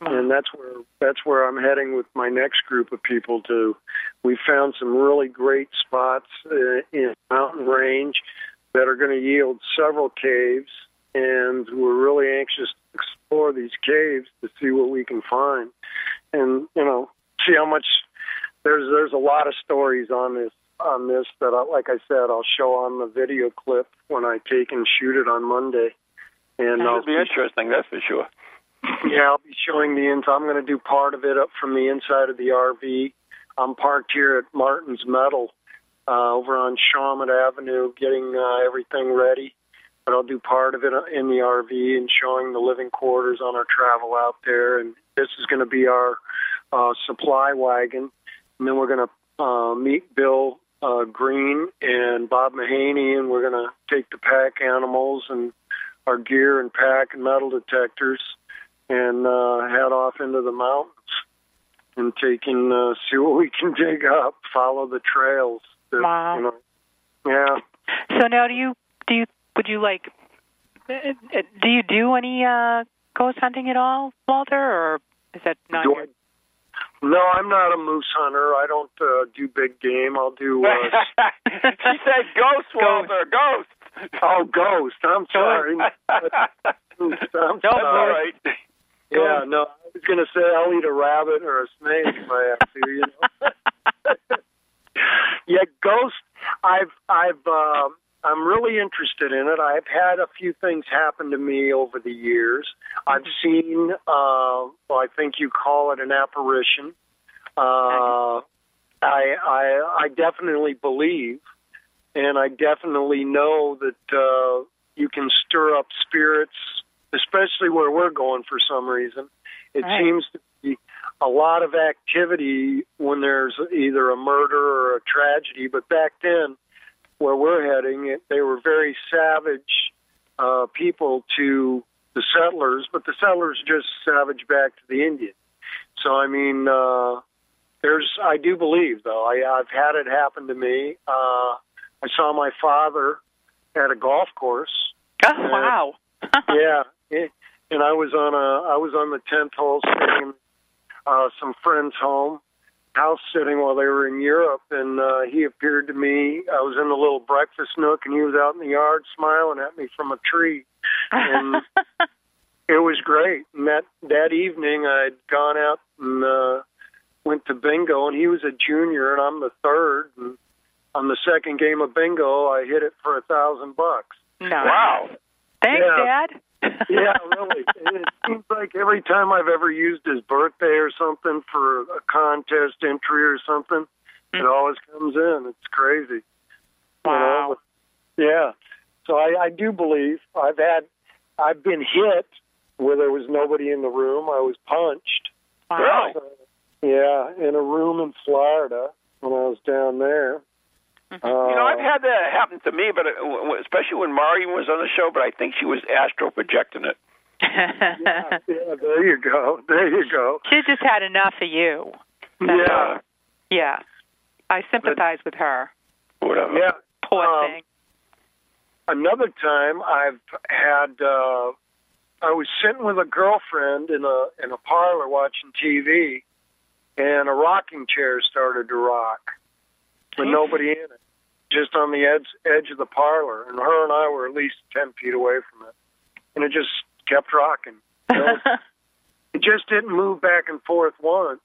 and that's where that's where I'm heading with my next group of people. To we found some really great spots uh, in mountain range that are going to yield several caves, and we're really anxious to explore these caves to see what we can find, and you know see how much there's there's a lot of stories on this on this that I, like I said I'll show on the video clip when I take and shoot it on Monday. And I'll It'll be interesting, that's for sure. Yeah, I'll be showing the inside. I'm going to do part of it up from the inside of the RV. I'm parked here at Martin's Metal uh, over on Shawmut Avenue, getting uh, everything ready. but I'll do part of it in the RV and showing the living quarters on our travel out there. And this is going to be our uh, supply wagon, and then we're going to uh, meet Bill uh, Green and Bob Mahaney, and we're going to take the pack animals and our gear and pack and metal detectors and uh, head off into the mountains and take and uh, see what we can dig up, follow the trails. That, Wow. You know, yeah. So now, do you do you would you like uh, uh, do you do any uh ghost hunting at all, Walter, or is that not Do your? I- no, I'm not a moose hunter. I don't uh, do big game. I'll do. Uh, she said ghost, Walter, ghost. oh, ghost. I'm sorry. I'm That's sorry. all right. Yeah, no, I was going to say I'll eat a rabbit or a snake if I have to. You know. yeah, ghost. I've I've um I'm really interested in it. I've had a few things happen to me over the years. I've seen. Uh, well, I think you call it an apparition. Uh, I I I definitely believe, and I definitely know that uh, you can stir up spirits, especially where we're going for some reason. It Right. seems to be a lot of activity when there's either a murder or a tragedy. But back then, where we're heading, it, they were very savage uh, people to the settlers, but the settlers just savage back to the Indian. So I mean, uh, there's I do believe though I, I've had it happen to me. Uh, I saw my father at a golf course Oh wow! yeah, it, and I was on a I was on the tenth hole sitting uh, some friend's home, house sitting while they were in Europe, and uh, he appeared to me. I was in the little breakfast nook, and he was out in the yard smiling at me from a tree. And it was great. And that that evening, I'd gone out and uh, went to bingo, and he was a junior, and I'm the third. And on the second game of bingo, I hit it for a thousand bucks. no. Wow. Thanks, Yeah. Dad. Yeah, really. It seems like every time I've ever used his birthday or something for a contest entry or something, it mm. always comes in. It's crazy. You know, Wow. yeah. So I, I do believe I've had, I've been hit where there was nobody in the room. I was punched. Wow. So, yeah, in a room in Florida when I was down there. Uh, You know, I've had that happen to me, but w- w- especially when Mari was on the show. But I think she was astral projecting it. yeah, yeah, there you go. There you go. she just had enough of you. Yeah. Yeah. I sympathize with her. Whatever. Yeah. Poor Um, thing. another time I've had uh I was sitting with a girlfriend in a in a parlor watching TV and a rocking chair started to rock. With nobody in it. Just on the edge edge of the parlor. And her and I were at least ten feet away from it. And it just kept rocking. You know, it just didn't move back and forth once.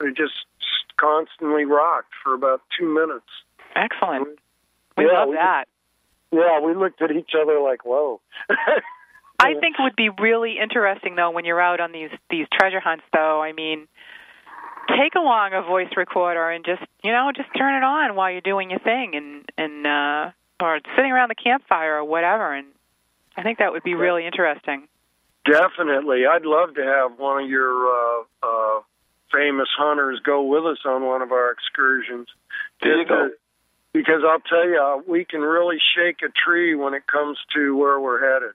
It just constantly rocked for about two minutes. Excellent. We Yeah, love we- that. Yeah, we looked at each other like, whoa. I think it would be really interesting though when you're out on these these treasure hunts though. I mean, take along a voice recorder and just, you know, just turn it on while you're doing your thing and and uh or sitting around the campfire or whatever and I think that would be really interesting. Definitely. I'd love to have one of your uh, uh, famous hunters go with us on one of our excursions. There you go. because I'll tell you, we can really shake a tree when it comes to where we're headed.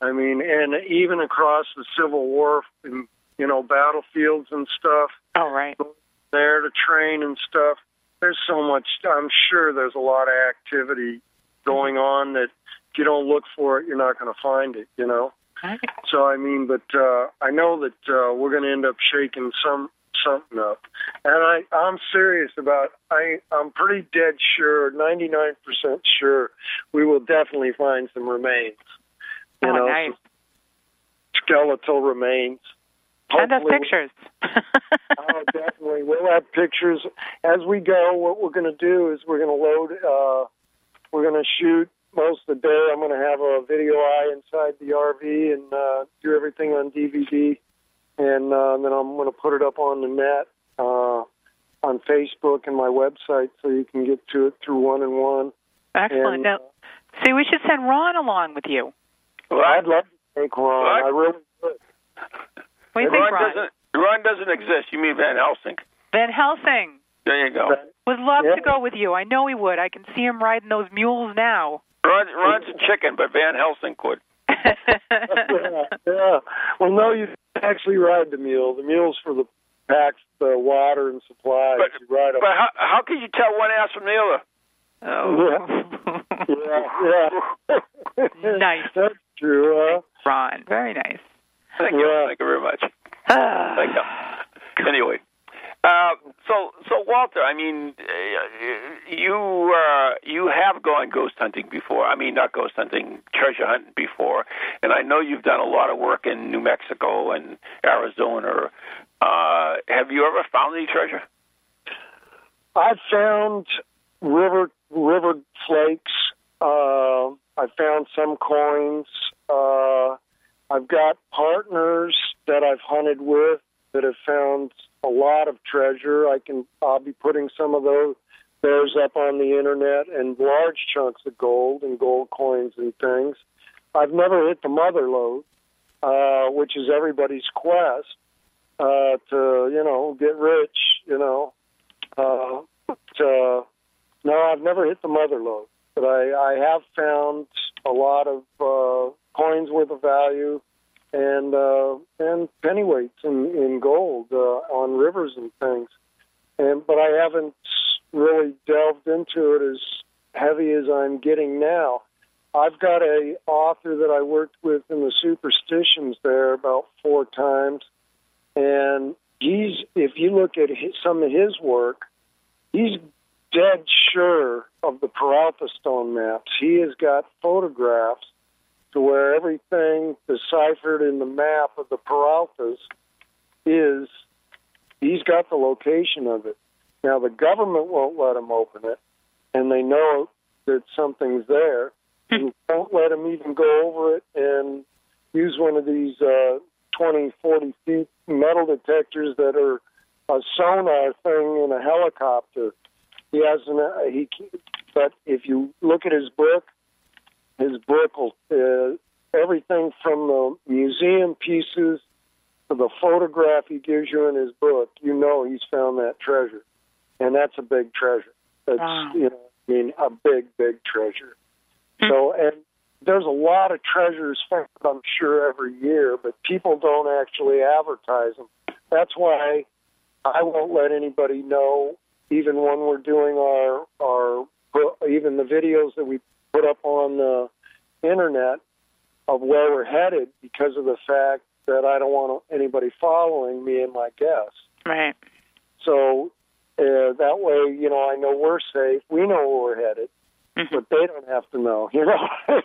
I mean, and even across the Civil War, and, you know, battlefields and stuff, Oh right. there to train and stuff. There's so much. I'm sure there's a lot of activity going on that if you don't look for it, you're not going to find it. You know. So I mean, but uh, I know that uh, we're going to end up shaking some something up, and I I'm serious about. I I'm pretty dead sure, 99 percent sure, we will definitely find some remains. You Oh, know, nice. skeletal remains. Send us Hopefully- pictures. oh, definitely. We'll have pictures as we go. What we're going to do is we're going to load. Uh, we're going to shoot most of the day. I'm going to have a video eye inside the RV and uh, do everything on DVD, and uh, then I'm going to put it up on the net uh, on Facebook and my website, so you can get to it through one and one. Excellent. And, Now, See, we should send Ron along with you. Well, I'd love to take Ron. What? I really would. What do you think, Ron Ron? doesn't. Ron doesn't exist. You mean Van Helsing? Van Helsing There you go. would love Yeah. to go with you. I know he would. I can see him riding those mules now. Ron, Ron's a chicken, but Van Helsing could. yeah, yeah. Well, no, you actually ride the mule. The mule's for the packs, the water and supplies. But- you ride But how how can you tell one ass from the other? oh. Yeah, yeah. Nice. That's true. Huh? Ron, very nice. Thank you. Thank you very much. Thank you. Anyway, uh, so so Walter, I mean, uh, you uh, you have gone ghost hunting before. I mean, not ghost hunting, treasure hunting before, and I know you've done a lot of work in New Mexico and Arizona. Uh, have you ever found any treasure? I found river river flakes. Uh, I found some coins. Uh, I've got partners that I've hunted with that have found a lot of treasure. I can. I'll be putting some of those those up on the internet and large chunks of gold and gold coins and things. I've never hit the mother lode, uh, which is everybody's quest uh, to you know get rich. You know, uh, but, uh, no, I've never hit the mother lode, but I, I have found a lot of uh, coins worth of value and uh, and pennyweights in, in gold uh, on rivers and things. And but I haven't really delved into it as heavy as I'm getting now. I've got a author that I worked with in the superstitions there about four times, and he's if you look at his, some of his work, he's dead sure of the Peralta stone maps. He has got photographs to where everything deciphered in the map of the Peraltas is he's got the location of it. Now the government won't let him open it, and they know that something's there. and won't let him even go over it and use one of these uh, 20, 40 feet metal detectors that are a sonar thing in a helicopter. He has an uh, he, but if you look at his book, his book will uh, everything from the museum pieces to the photograph he gives you in his book. You know he's found that treasure, and that's a big treasure. That's Wow. you know, I mean, a big, big treasure. So, and there's a lot of treasures found, I'm sure, every year, but people don't actually advertise them. That's why I won't let anybody know, even when we're doing our our even the videos that we put up on the internet of where we're headed, because of the fact that I don't want anybody following me and my guests. Right. So uh, that way, you know, I know we're safe. We know where we're headed, Mhm. but they don't have to know. You know,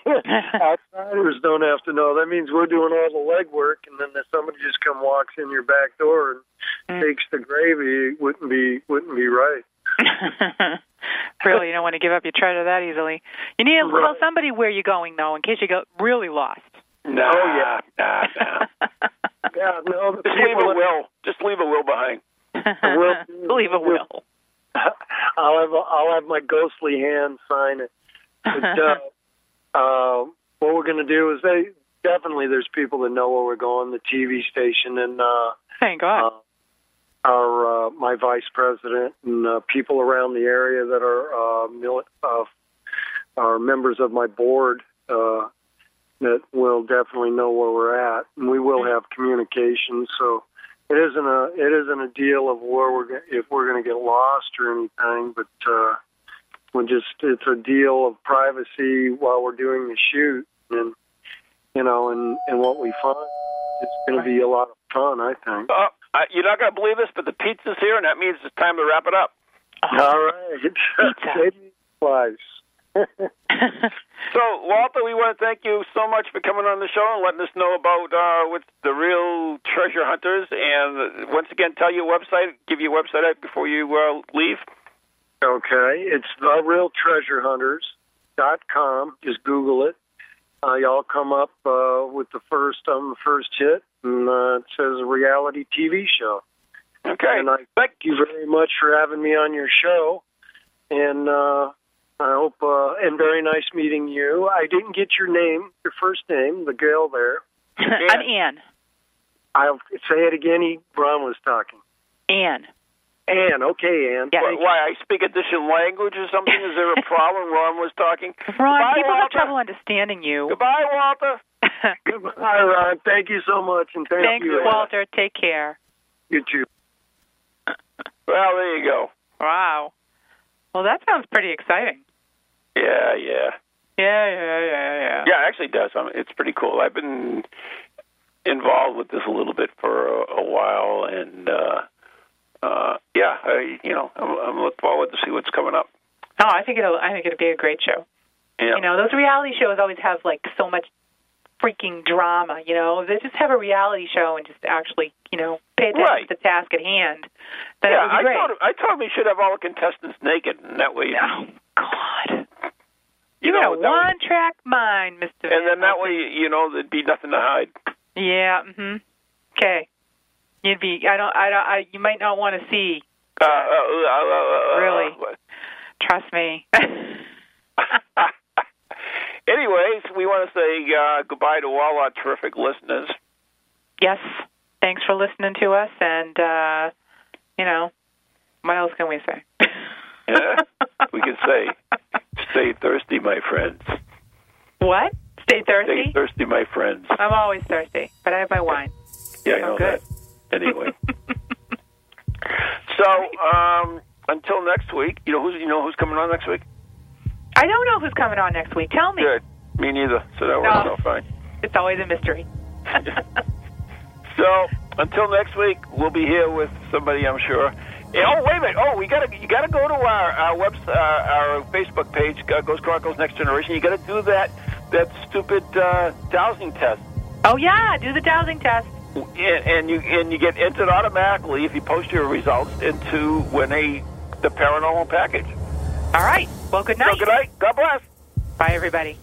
outsiders don't have to know. That means we're doing all the legwork, and then if somebody just come walks in your back door and Mm. takes the gravy, it wouldn't be wouldn't be right. really, you don't want to give up your treasure that easily. You need to tell somebody where you're going, though, in case you get really lost. Nah, Oh, yeah. nah, nah. Yeah, no, Just leave a will. Just leave a will behiing. will- Leave a will. I'll have I'll have my ghostly hand sign it. But, uh, uh, what we're going to do is they definitely there's people that know where we're going, the TV station, and uh, Thank God. uh, my vice president and uh, people around the area that are uh, mili- uh, are members of my board uh, that will definitely know where we're at, and we will have communication. So it isn't a it isn't a deal of where we're go- if we're going to get lost or anything, but uh, we just it's a deal of privacy while we're doing the shoot, and you know, and and what we find. It's going to be a lot of fun, I think. Oh, I, you're not going to believe this, but the pizza's here, and that means it's time to wrap it up. All right. Pizza. Twice. So, Walter, we want to thank you so much for coming on the show and letting us know about uh, with the real treasure hunters. And uh, once again, tell your website, give your website out before you uh, leave. okay. It's the real treasure hunters dot com. Just Google it. Uh, y'all come up uh, with the first um the first hit, and uh, it says a reality TV show. Okay. And I thank you very much for having me on your show. And uh, I hope, uh, and very nice meeting you. I didn't get your name, your first name, the girl there. I'm Ann. I'll say it again. He, Ron was talking. Ann. Ann, okay, Ann. Yeah. Why, why, I speak a different language or something? Is there a problem? Ron was talking. Ron, Goodbye, people have trouble understanding you. Goodbye, Walter. Goodbye, Ron. Thank you so much, and thank Thanks, you. Walter. Take care. You too. Well, there you go. Wow. Well, that sounds pretty exciting. Yeah, yeah. Yeah, yeah, yeah, yeah. Yeah, it actually does. I mean, it's pretty cool. I've been involved with this a little bit for a, a while, and uh, uh, yeah, I, you know, I'm, I'm looking forward to see what's coming up. Oh, I think it'll. I think it'll be a great show. Yeah. You know, those reality shows always have like so much freaking drama. You know, they just have a reality show and just actually, you know, pay attention Right. to the task at hand. Then yeah, I him, I told him he should have all the contestants naked, and that way, Oh God. you You got know, a that way- one track mind, Mister. and then that way, you know, there'd be nothing to hide. Yeah. Mhm. Okay. You'd be. I don't. I don't. I. You might not want to see. Uh, uh, uh, uh, uh, Really? uh, Trust me. Anyways, we want to say uh, goodbye to all our terrific listeners. yes. Thanks for listening to us, and uh, you know, what else can we say? Yeah, we can say, stay thirsty, my friends. What? Stay thirsty. Stay thirsty. my friends. I'm always thirsty, but I have my wine. Yeah, I Oh, know good. that. Anyway. so, um, until next week, you know who's you know who's coming on next week? I don't know who's coming on next week. Tell me. Good. Me neither. So that works No. out fine. It's always a mystery. So until next week, we'll be here with somebody, I'm sure. Eh, Oh wait a minute! Oh, we gotta you gotta go to our our web uh, our Facebook page, uh, Ghost Chronicles Next Generation. You gotta do that that stupid uh, dowsing test, oh yeah, do the dowsing test. And, and you and you get entered automatically if you post your results into when a the paranormal package. All right. Well, good So night. good night. God bless. Bye, everybody.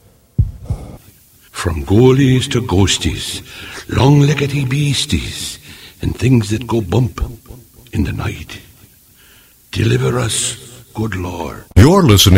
From ghoulies to ghosties, long-leggedy beasties, and things that go bump in the night. Deliver us, good Lord. You're listening